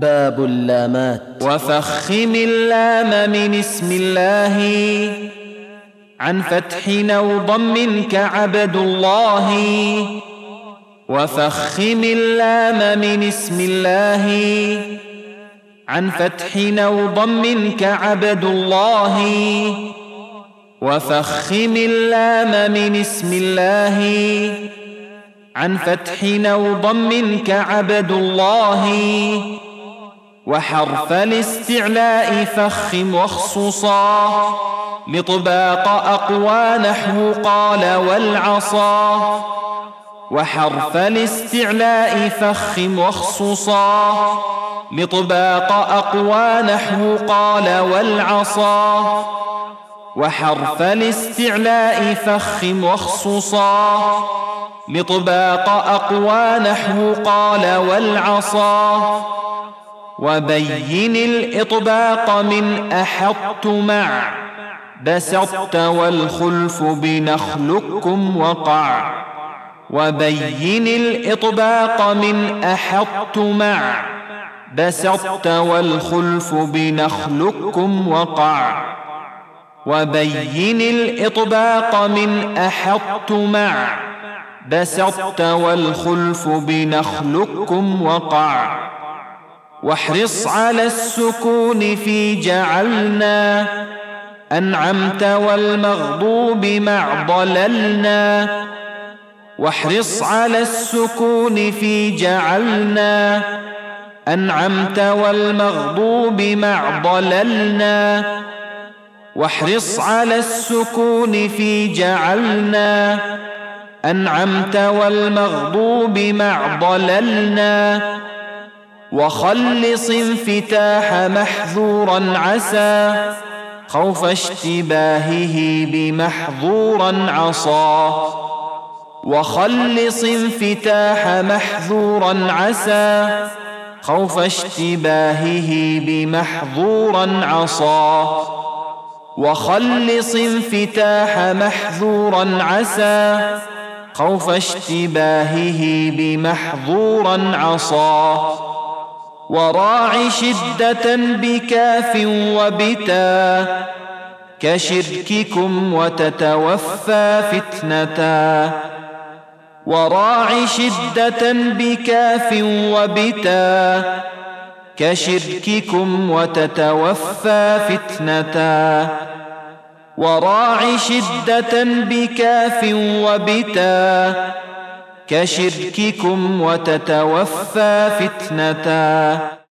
باب اللامات. وفخم اللام من اسم الله. عن فتح أو ضم كعبد الله. وفخم اللام من اسم الله. عن فتح أو ضم كعبد الله. وفخم اللام من اسم الله. عن فتح أو ضم كعبد الله. وحرف الاستعلاء فخم واخصصا. لطباق أقوى نحو قال والعصا. وحرف الاستعلاء فخم واخصصا. لطباق أقوى نحو قال والعصا. وحرف الاستعلاء فخم واخصصا. لطباق أقوى نحو قال والعصا. وبين الإطباق من أحط مع. بسطت والخلف بنخلقكم وقع. وبين الإطباق من أحط مع. بسطت والخلف بنخلقكم وقع. وبين الإطباق من أحط مع. بسطت والخلف بنخلقكم وقع. واحرص على السكون في جعلنا. أنعمت والمغضوب مع ضللنا. واحرص على السكون في جعلنا. أنعمت والمغضوب مع ضللنا. واحرص على السكون في جعلنا. أنعمت والمغضوب مع ضللنا. وخلص انفتاح محذورا عسى خوف اشتباهه بمحظورا عصى. وخلص انفتاح محذورا عسى خوف اشتباهه بمحظورا عصى. وخلص انفتاح محذورا عسى خوف اشتباهه بمحظورا عصى. وراع شدة بكاف وبتا كشرككم وتتوفى فتنتا وراع شدة بكاف وبتا كشرككم وتتوفى فتنتا وراع شدة بكاف وبتا كشرككم وتتوفى فتنتا